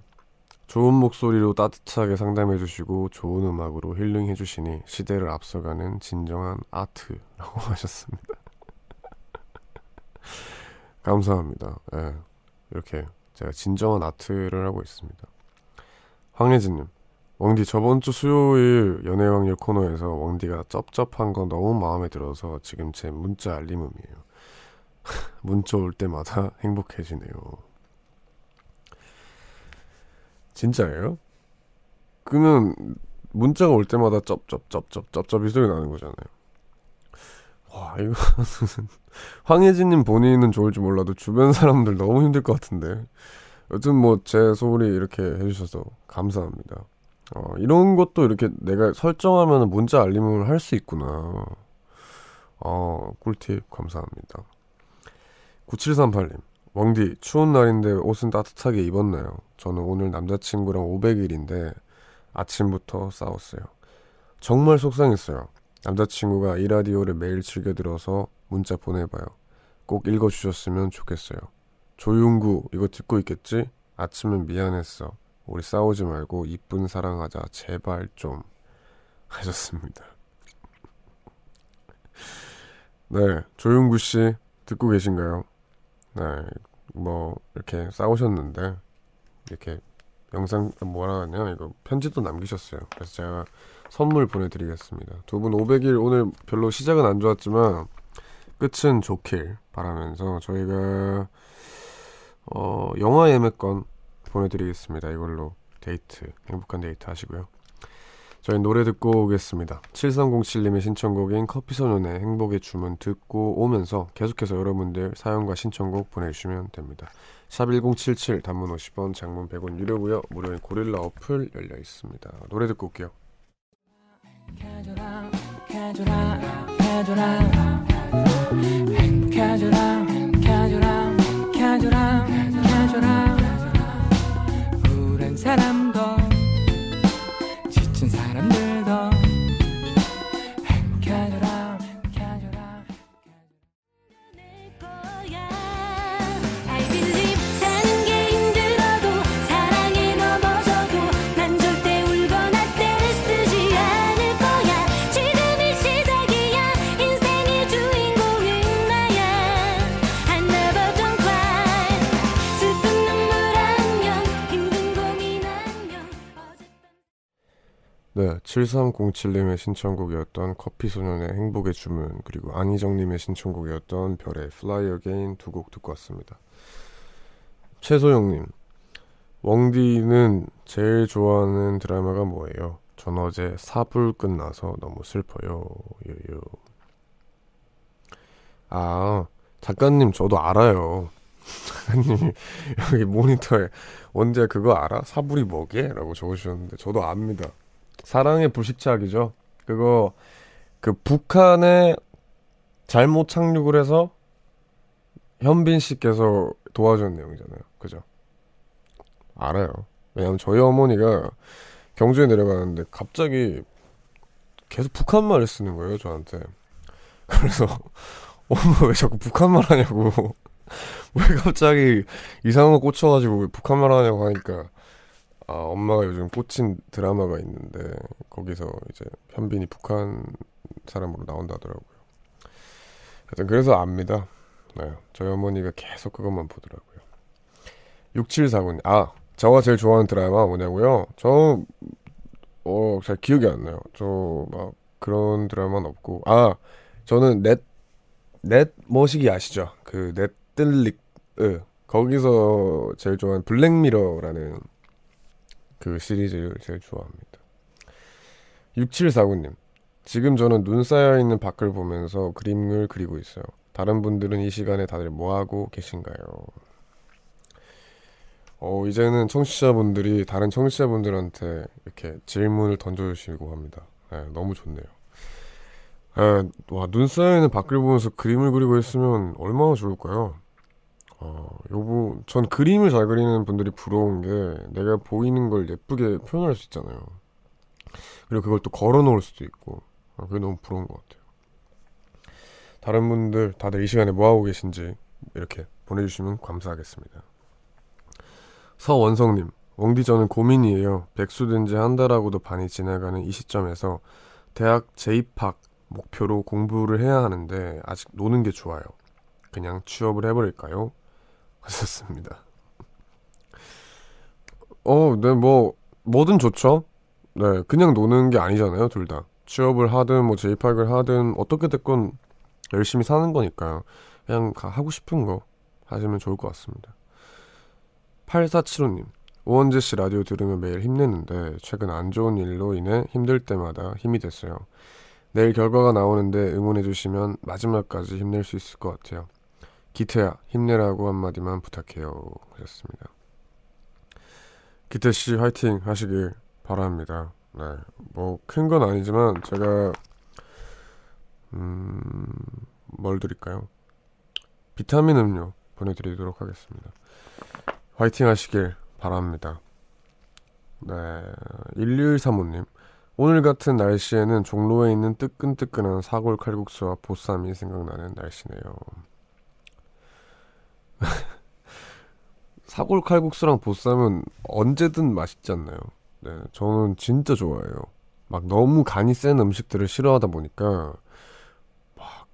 좋은 목소리로 따뜻하게 상담해 주시고 좋은 음악으로 힐링해 주시니 시대를 앞서가는 진정한 아트라고 하셨습니다. 감사합니다. 네, 이렇게 제가 진정한 아트를 하고 있습니다. 황혜진님, 왕디 저번 주 수요일 연애왕일 코너에서 왕디가 쩝쩝한 거 너무 마음에 들어서 지금 제 문자 알림음이에요. 문자 올 때마다 행복해지네요. 진짜예요? 그러면 문자가 올 때마다 쩝쩝쩝쩝쩝쩝이 소리 나는 거잖아요. 와 이거 황혜진님 본인은 좋을지 몰라도 주변 사람들 너무 힘들 것 같은데 여튼 뭐 제 소리 이렇게 해주셔서 감사합니다. 어, 이런 것도 이렇게 내가 설정하면 문자 알림을 할 수 있구나. 어, 꿀팁 감사합니다. 9738님, 왕디, 추운 날인데 옷은 따뜻하게 입었나요? 저는 오늘 남자친구랑 500일인데 아침부터 싸웠어요. 정말 속상했어요. 남자친구가 이 라디오를 매일 즐겨 들어서 문자 보내봐요. 꼭 읽어주셨으면 좋겠어요. 조윤구, 이거 듣고 있겠지? 아침은 미안했어. 우리 싸우지 말고 이쁜 사랑하자. 제발 좀. 하셨습니다. 네, 조윤구 씨 듣고 계신가요? 네, 뭐 이렇게 싸우셨는데 이렇게 영상 뭐라 하냐 이거 편지도 남기셨어요. 그래서 제가 선물 보내드리겠습니다. 두 분 500일 오늘 별로 시작은 안 좋았지만 끝은 좋길 바라면서 저희가 어, 영화 예매권 보내드리겠습니다. 이걸로 데이트 행복한 데이트 하시고요. 저희 노래 듣고 오겠습니다. 7307님의 신청곡인 커피소년의 행복의 주문 듣고 오면서 계속해서 여러분들 사연과 신청곡 보내주시면 됩니다. 샵 1077 단문 50원 장문 100원 유료고요. 무료인 고릴라 어플 열려 있습니다. 노래 듣고 올게요. 지친 사람들도 네, 7307님의 신청곡이었던 커피소년의 행복의 주문 그리고 안희정님의 신청곡이었던 별의 Fly Again 두 곡 듣고 왔습니다. 최소영님, 웡디는 제일 좋아하는 드라마가 뭐예요? 전 어제 사불 끝나서 너무 슬퍼요. 유유. 아, 작가님 저도 알아요. 작가님이 여기 모니터에 언제 그거 알아? 사불이 뭐게? 라고 적으셨는데 저도 압니다. 사랑의 불식착이죠. 그거 그 북한에 잘못 착륙을 해서 현빈 씨께서 도와준 내용이잖아요. 그죠? 알아요. 왜냐면 저희 어머니가 경주에 내려가는데 갑자기 계속 북한말을 쓰는 거예요, 저한테. 그래서 엄마 왜 자꾸 북한말 하냐고. 왜 갑자기 이상한 거 꽂혀가지고 왜 북한말 하냐고 하니까 아, 엄마가 요즘 꽂힌 드라마가 있는데 거기서 이제 현빈이 북한 사람으로 나온다더라고요. 하여튼 그래서 압니다. 네, 저희 어머니가 계속 그것만 보더라고요. 6749님, 아, 저가 제일 좋아하는 드라마 뭐냐고요? 저, 어, 잘 기억이 안 나요. 저 막 그런 드라마는 없고, 아, 저는 넷, 넷 머시기 아시죠? 그 넷들릭, 으, 거기서 제일 좋아하는 블랙미러라는 그 시리즈를 제일 좋아합니다. 6749님. 지금 저는 눈 쌓여있는 밖을 보면서 그림을 그리고 있어요. 다른 분들은 이 시간에 다들 뭐하고 계신가요? 어, 이제는 청취자분들이 다른 청취자분들한테 이렇게 질문을 던져주시고 합니다. 네, 너무 좋네요. 네, 와, 눈 쌓여있는 밖을 보면서 그림을 그리고 있으면 얼마나 좋을까요? 어, 요부, 전 그림을 잘 그리는 분들이 부러운 게 내가 보이는 걸 예쁘게 표현할 수 있잖아요. 그리고 그걸 또 걸어 놓을 수도 있고. 어, 그게 너무 부러운 것 같아요. 다른 분들 다들 이 시간에 뭐 하고 계신지 이렇게 보내주시면 감사하겠습니다. 서원성님, 웡디 저는 고민이에요. 백수 된 지 한 달하고도 반이 지나가는 이 시점에서 대학 재입학 목표로 공부를 해야 하는데 아직 노는 게 좋아요. 그냥 취업을 해버릴까요? 하셨습니다. 어, 네, 뭐, 뭐든 좋죠. 네, 그냥 노는 게 아니잖아요, 둘 다. 취업을 하든 뭐 재입학을 하든 어떻게 됐건 열심히 사는 거니까요. 그냥 가- 하고 싶은 거 하시면 좋을 것 같습니다. 8475님. 오원재 씨 라디오 들으면 매일 힘내는데 최근 안 좋은 일로 인해 힘들 때마다 힘이 됐어요. 내일 결과가 나오는데 응원해 주시면 마지막까지 힘낼 수 있을 것 같아요. 기태야 힘내라고 한마디만 부탁해요 하셨습니다. 기태 씨 화이팅 하시길 바랍니다. 네, 뭐 큰 건 아니지만 제가 음 뭘 드릴까요? 비타민 음료 보내드리도록 하겠습니다. 화이팅 하시길 바랍니다. 네, 1135님. 오늘 같은 날씨에는 종로에 있는 뜨끈뜨끈한 사골 칼국수와 보쌈이 생각나는 날씨네요. 사골 칼국수랑 보쌈은 언제든 맛있지 않나요? 네, 저는 진짜 좋아해요. 막 너무 간이 센 음식들을 싫어하다 보니까 막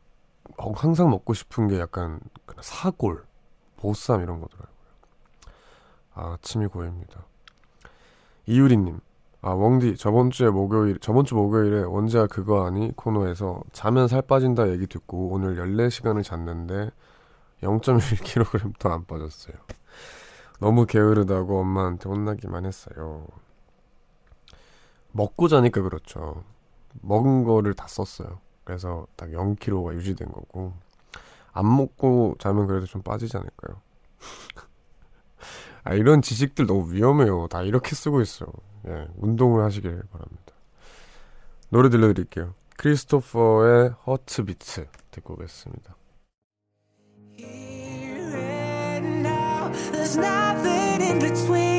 어, 항상 먹고 싶은 게 약간 그냥 사골, 보쌈 이런 거더라고요. 아, 침이 고입니다. 이유리님, 아, 웡디, 저번 주에 목요일, 저번 주 목요일에 원재야 그거 아니? 코너에서 자면 살 빠진다 얘기 듣고 오늘 14시간을 잤는데 0.1kg 더 안 빠졌어요. 너무 게으르다고 엄마한테 혼나기만 했어요. 먹고 자니까 그렇죠. 먹은 거를 다 썼어요. 그래서 딱 0kg가 유지된 거고. 안 먹고 자면 그래도 좀 빠지지 않을까요? 아, 이런 지식들 너무 위험해요. 다 이렇게 쓰고 있어요. 예, 운동을 하시길 바랍니다. 노래 들려드릴게요. 크리스토퍼의 허트비트 듣고 오겠습니다. There's nothing in between.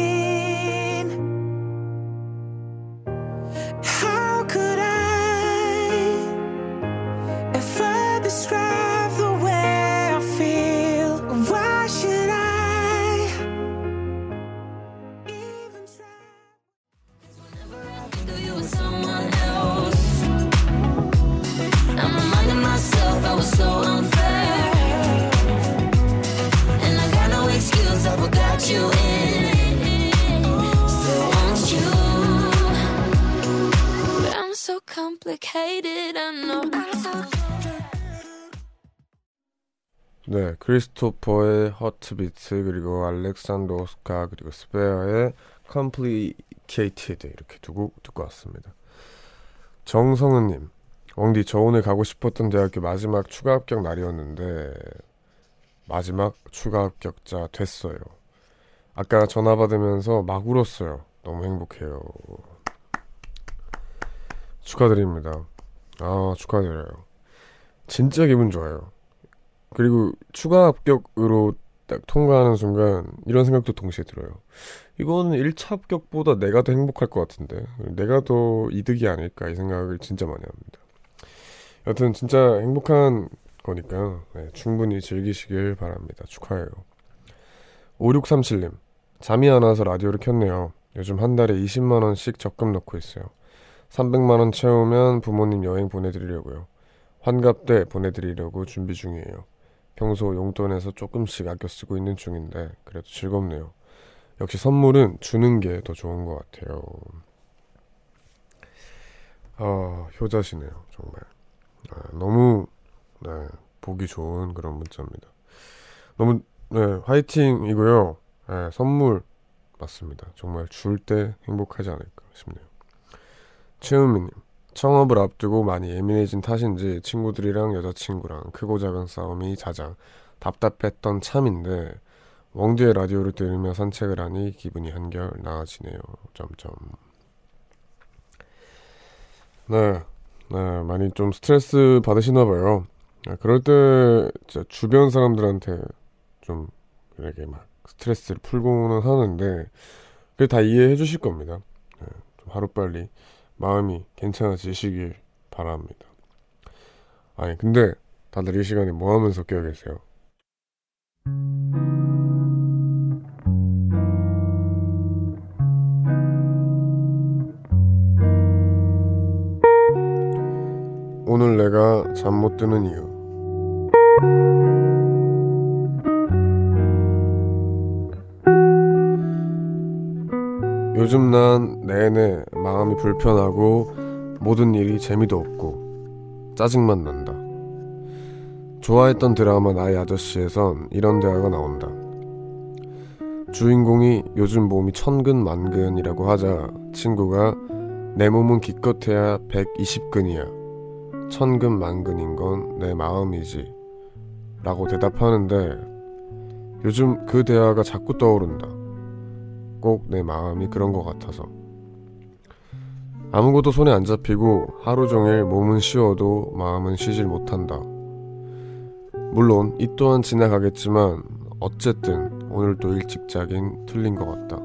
네, 크리스토퍼의 허트비트 그리고 알렉산더 오스카 그리고 스페어의 Complicated 이렇게 두고 듣고 왔습니다. 정성은님, 엉디 저 오늘 가고 싶었던 대학교 마지막 추가 합격 날이었는데 마지막 추가 합격자 됐어요. 아까 전화 받으면서 막 울었어요. 너무 행복해요. 축하드립니다. 아 축하드려요. 진짜 기분 좋아요. 그리고 추가 합격으로 딱 통과하는 순간 이런 생각도 동시에 들어요. 이거는 1차 합격보다 내가 더 행복할 것 같은데 내가 더 이득이 아닐까 이 생각을 진짜 많이 합니다. 여튼 진짜 행복한 거니까 네, 충분히 즐기시길 바랍니다. 축하해요. 5637님 잠이 안 와서 라디오를 켰네요. 요즘 한 달에 20만 원씩 적금 넣고 있어요. 300만 원 채우면 부모님 여행 보내드리려고요. 환갑 때 보내드리려고 준비 중이에요. 평소 용돈에서 조금씩 아껴 쓰고 있는 중인데 그래도 즐겁네요. 역시 선물은 주는 게 더 좋은 것 같아요. 아 효자시네요 정말. 아, 너무 네, 보기 좋은 그런 문자입니다. 너무 네, 화이팅이고요. 네, 선물 맞습니다. 정말 줄 때 행복하지 않을까 싶네요. 최은미님 창업을 앞두고 많이 예민해진 탓인지 친구들이랑 여자친구랑 크고 작은 싸움이 잦아 답답했던 참인데 웡디의 라디오를 들으며 산책을 하니 기분이 한결 나아지네요. 점점. 네, 네 많이 좀 스트레스 받으시나 봐요. 네, 그럴 때 진짜 주변 사람들한테 좀 이렇게 막 스트레스를 풀고는 하는데 그게 다 이해해 주실 겁니다. 네, 좀 하루빨리 마음이 괜찮아지시길 바랍니다. 아니 근데 다들 이 시간에 뭐 하면서 깨어 계세요? 오늘 내가 잠 못 드는 이유 요즘 난 내내 마음이 불편하고 모든 일이 재미도 없고 짜증만 난다. 좋아했던 드라마 나의 아저씨에선 이런 대화가 나온다. 주인공이 요즘 몸이 천근만근이라고 하자 친구가 내 몸은 기껏해야 120근이야. 천근만근인 건 내 마음이지. 라고 대답하는데 요즘 그 대화가 자꾸 떠오른다. 꼭 내 마음이 그런 것 같아서. 아무것도 손에 안 잡히고 하루 종일 몸은 쉬어도 마음은 쉬질 못한다. 물론 이 또한 지나가겠지만 어쨌든 오늘도 일찍 자긴 틀린 것 같다.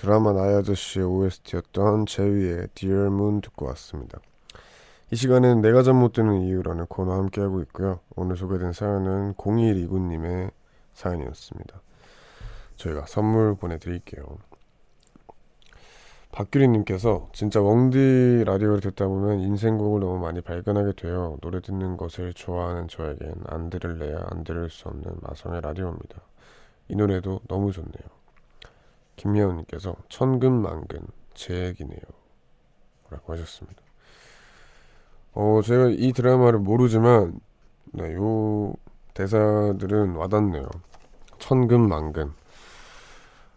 드라마 나의 아저씨의 OST였던 제위의 Dear Moon 듣고 왔습니다. 이 시간은 내가 잠 못 드는 이유라는 코너 함께하고 있고요. 오늘 소개된 사연은 0129님의 사연이었습니다. 저희가 선물 보내드릴게요. 박규리님께서 진짜 웡디 라디오를 듣다 보면 인생곡을 너무 많이 발견하게 돼요. 노래 듣는 것을 좋아하는 저에겐 안 들을래야 안 들을 수 없는 마성의 라디오입니다. 이 노래도 너무 좋네요. 김예원님께서 천근만근 제 얘기네요. 라고 하셨습니다. 어, 제가 이 드라마를 모르지만, 네, 요 대사들은 와닿네요. 천근만근.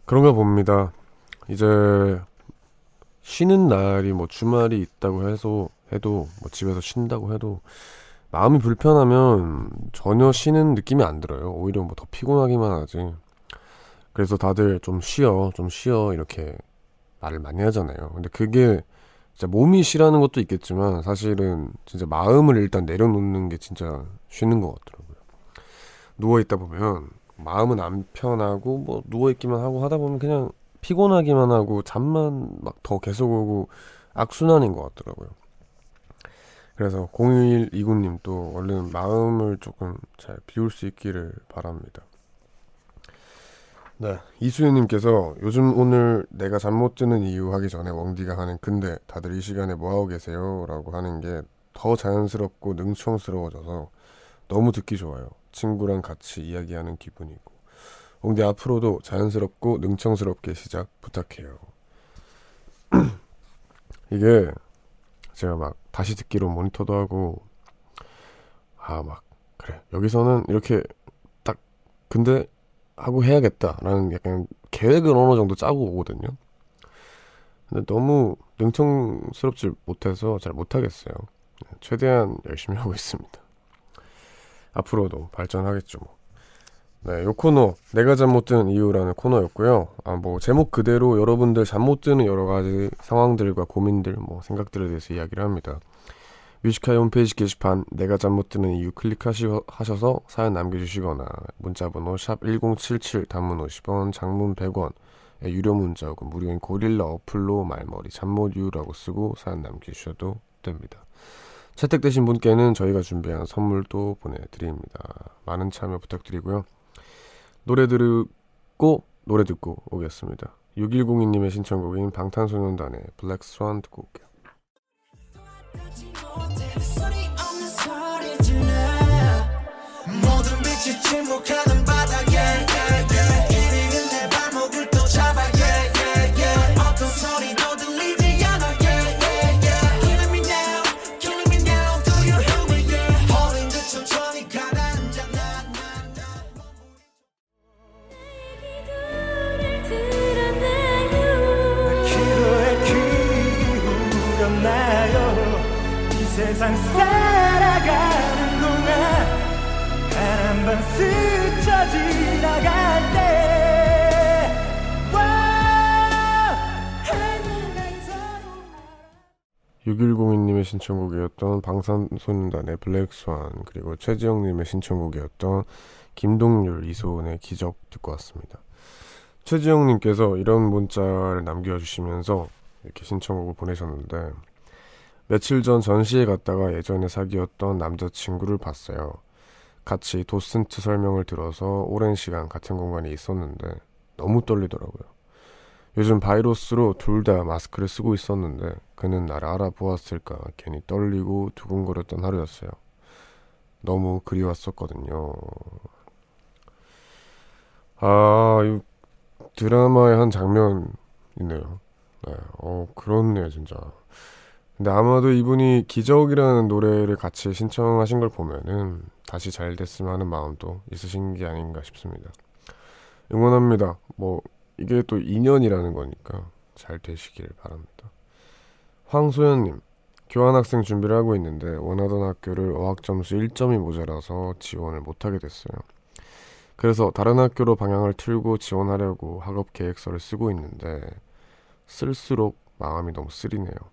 그런가 봅니다. 이제, 쉬는 날이 뭐 주말이 있다고 해서, 해도, 뭐 집에서 쉰다고 해도, 마음이 불편하면 전혀 쉬는 느낌이 안 들어요. 오히려 뭐 더 피곤하기만 하지. 그래서 다들 좀 쉬어, 좀 쉬어, 이렇게 말을 많이 하잖아요. 근데 그게 진짜 몸이 쉬라는 것도 있겠지만 사실은 진짜 마음을 일단 내려놓는 게 진짜 쉬는 것 같더라고요. 누워 있다 보면 마음은 안 편하고 뭐 누워 있기만 하고 하다 보면 그냥 피곤하기만 하고 잠만 막 더 계속 오고 악순환인 것 같더라고요. 그래서 0129님도 얼른 마음을 조금 잘 비울 수 있기를 바랍니다. 네, 이수연님께서 요즘 오늘 내가 잠 못 드는 이유 하기 전에 웡디가 하는 근데 다들 이 시간에 뭐 하고 계세요? 라고 하는 게 더 자연스럽고 능청스러워져서 너무 듣기 좋아요. 친구랑 같이 이야기하는 기분이고. 웡디 앞으로도 자연스럽고 능청스럽게 시작 부탁해요. 이게 제가 막 다시 듣기로 모니터도 하고 아 막 그래 여기서는 이렇게 딱 근데 하고 해야겠다라는 약간 계획을 어느 정도 짜고 오거든요. 근데 너무 능청스럽지 못해서 잘 못하겠어요. 최대한 열심히 하고 있습니다. 앞으로도 발전하겠죠. 뭐. 네, 요 코너 내가 잠 못 드는 이유라는 코너였고요. 아, 뭐 제목 그대로 여러분들 잠 못 드는 여러 가지 상황들과 고민들, 뭐 생각들에 대해서 이야기를 합니다. 뮤지카이 홈페이지 게시판 내가 잠 못 드는 이유 클릭하셔서 사연 남겨주시거나 문자번호 샵 1077 단문 50원 장문 100원 유료 문자 혹은 무료인 고릴라 어플로 말머리 잠못 이유라고 쓰고 사연 남겨주셔도 됩니다. 채택되신 분께는 저희가 준비한 선물도 보내드립니다. 많은 참여 부탁드리고요. 노래 들고 노래 듣고 오겠습니다. 6102님의 신청곡인 방탄소년단의 블랙스완 듣고 올게요. 모든 빛이 침묵하는 세상 살아가는 동안 바람만 스쳐 지나갈 때 와, 하늘에서 6102님의 신청곡이었던 방탄소년단의 블랙스완 그리고 최지영님의 신청곡이었던 김동률 이소은의 기적 듣고 왔습니다. 최지영님께서 이런 문자를 남겨주시면서 이렇게 신청곡을 보내셨는데 며칠 전 전시회 갔다가 예전에 사귀었던 남자친구를 봤어요. 같이 도슨트 설명을 들어서 오랜 시간 같은 공간에 있었는데 너무 떨리더라고요. 요즘 바이러스로 둘 다 마스크를 쓰고 있었는데 그는 나를 알아보았을까 괜히 떨리고 두근거렸던 하루였어요. 너무 그리웠었거든요. 아, 이 드라마의 한 장면이네요. 네, 어, 그렇네요, 진짜. 근데 아마도 이분이 기적이라는 노래를 같이 신청하신 걸 보면은 다시 잘 됐으면 하는 마음도 있으신 게 아닌가 싶습니다. 응원합니다. 뭐, 이게 또 인연이라는 거니까 잘 되시길 바랍니다. 황소연님, 교환학생 준비를 하고 있는데 원하던 학교를 어학 점수 1점이 모자라서 지원을 못하게 됐어요. 그래서 다른 학교로 방향을 틀고 지원하려고 학업 계획서를 쓰고 있는데 쓸수록 마음이 너무 쓰리네요.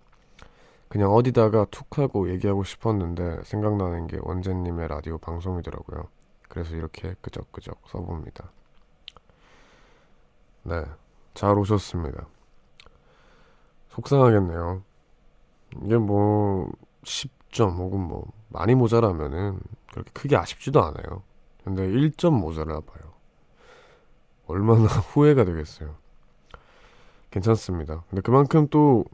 그냥 어디다가 툭 하고 얘기하고 싶었는데 생각나는 게 원재님의 라디오 방송이더라고요. 그래서 이렇게 끄적끄적 써봅니다. 네, 잘 오셨습니다. 속상하겠네요. 이게 뭐 10점 혹은 뭐 많이 모자라면은 그렇게 크게 아쉽지도 않아요. 근데 1점 모자라 봐요. 얼마나 후회가 되겠어요. 괜찮습니다. 근데 그만큼 또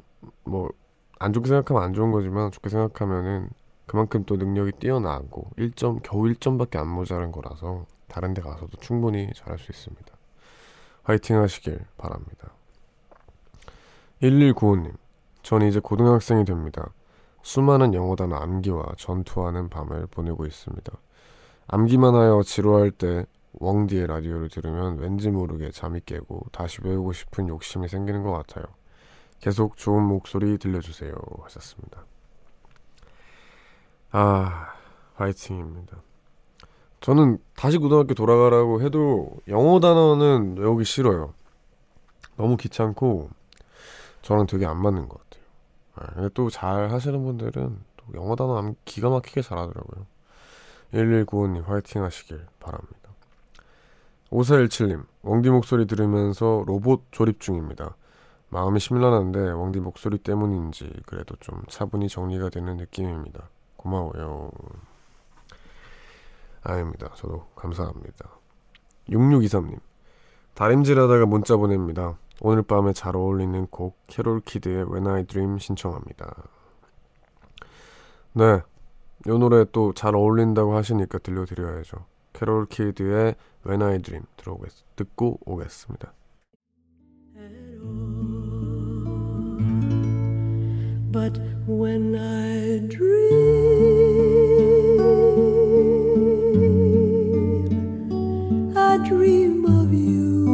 뭐 안 좋게 생각하면 안 좋은 거지만 좋게 생각하면은 그만큼 또 능력이 뛰어나고 1점 겨우 1점밖에 안 모자란 거라서 다른 데 가서도 충분히 잘할 수 있습니다. 화이팅 하시길 바랍니다. 1195님, 전 이제 고등학생이 됩니다. 수많은 영어 단어 암기와 전투하는 밤을 보내고 있습니다. 암기만 하여 지루할 때 웡디의 라디오를 들으면 왠지 모르게 잠이 깨고 다시 배우고 싶은 욕심이 생기는 것 같아요. 계속 좋은 목소리 들려주세요 하셨습니다. 아, 화이팅입니다. 저는 다시 고등학교 돌아가라고 해도 영어 단어는 외우기 싫어요. 너무 귀찮고 저는 되게 안 맞는 것 같아요. 아, 근데 또 잘 하시는 분들은 또 영어 단어 암 기가 막히게 잘하더라고요. 1195님 화이팅 하시길 바랍니다. 5417님, 웡디 목소리 들으면서 로봇 조립 중입니다. 마음이 심란한데 웡디 목소리 때문인지 그래도 좀 차분히 정리가 되는 느낌입니다. 고마워요. 아닙니다. 저도 감사합니다. 6623님, 다림질 하다가 문자 보냅니다. 오늘 밤에 잘 어울리는 곡 캐롤 키드의 When I Dream 신청합니다. 네, 이 노래 또 잘 어울린다고 하시니까 들려드려야죠. 캐롤 키드의 When I Dream 들어오겠, 듣고 오겠습니다. But when I dream, I dream of you.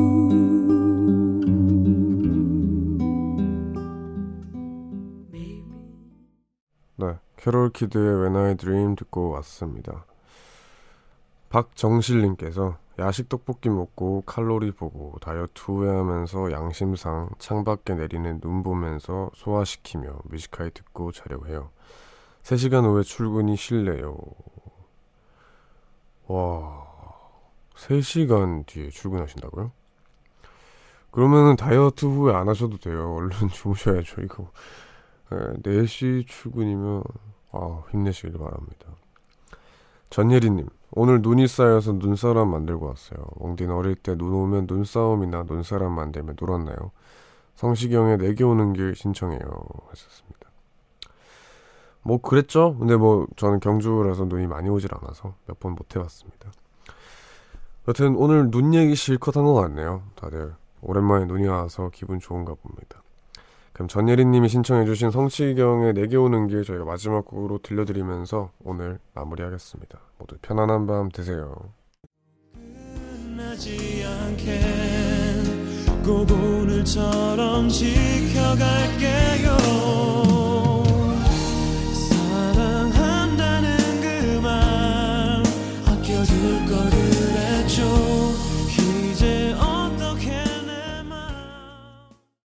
네, 캐롤 키드의 When I Dream 듣고 왔습니다. 박정실님께서 야식 떡볶이 먹고 칼로리 보고 다이어트 후회하면서 양심상 창밖에 내리는 눈 보면서 소화시키며 Music High 듣고 자려고 해요. 3시간 후에 출근이 싫네요. 와, 3시간 뒤에 출근하신다고요? 그러면은 다이어트 후에 안 하셔도 돼요. 얼른 주무셔야죠, 이거. 네, 4시 출근이면, 아, 힘내시길 바랍니다. 전예리님, 오늘 눈이 쌓여서 눈사람 만들고 왔어요. 웡디는 어릴 때 눈 오면 눈싸움이나 눈사람 만들며 놀았나요? 성시경의 내게 오는 길 신청해요. 하셨습니다. 뭐, 그랬죠? 근데 뭐, 저는 경주라서 눈이 많이 오질 않아서 몇 번 못 해봤습니다. 여튼 오늘 눈 얘기 실컷 한 것 같네요. 다들 오랜만에 눈이 와서 기분 좋은가 봅니다. 그럼 전예리님이 신청해주신 성시경의 내게 오는 길 저희가 마지막 곡으로 들려드리면서 오늘 마무리하겠습니다. 모두 편안한 밤 되세요. 꼭 오늘처럼 지켜갈게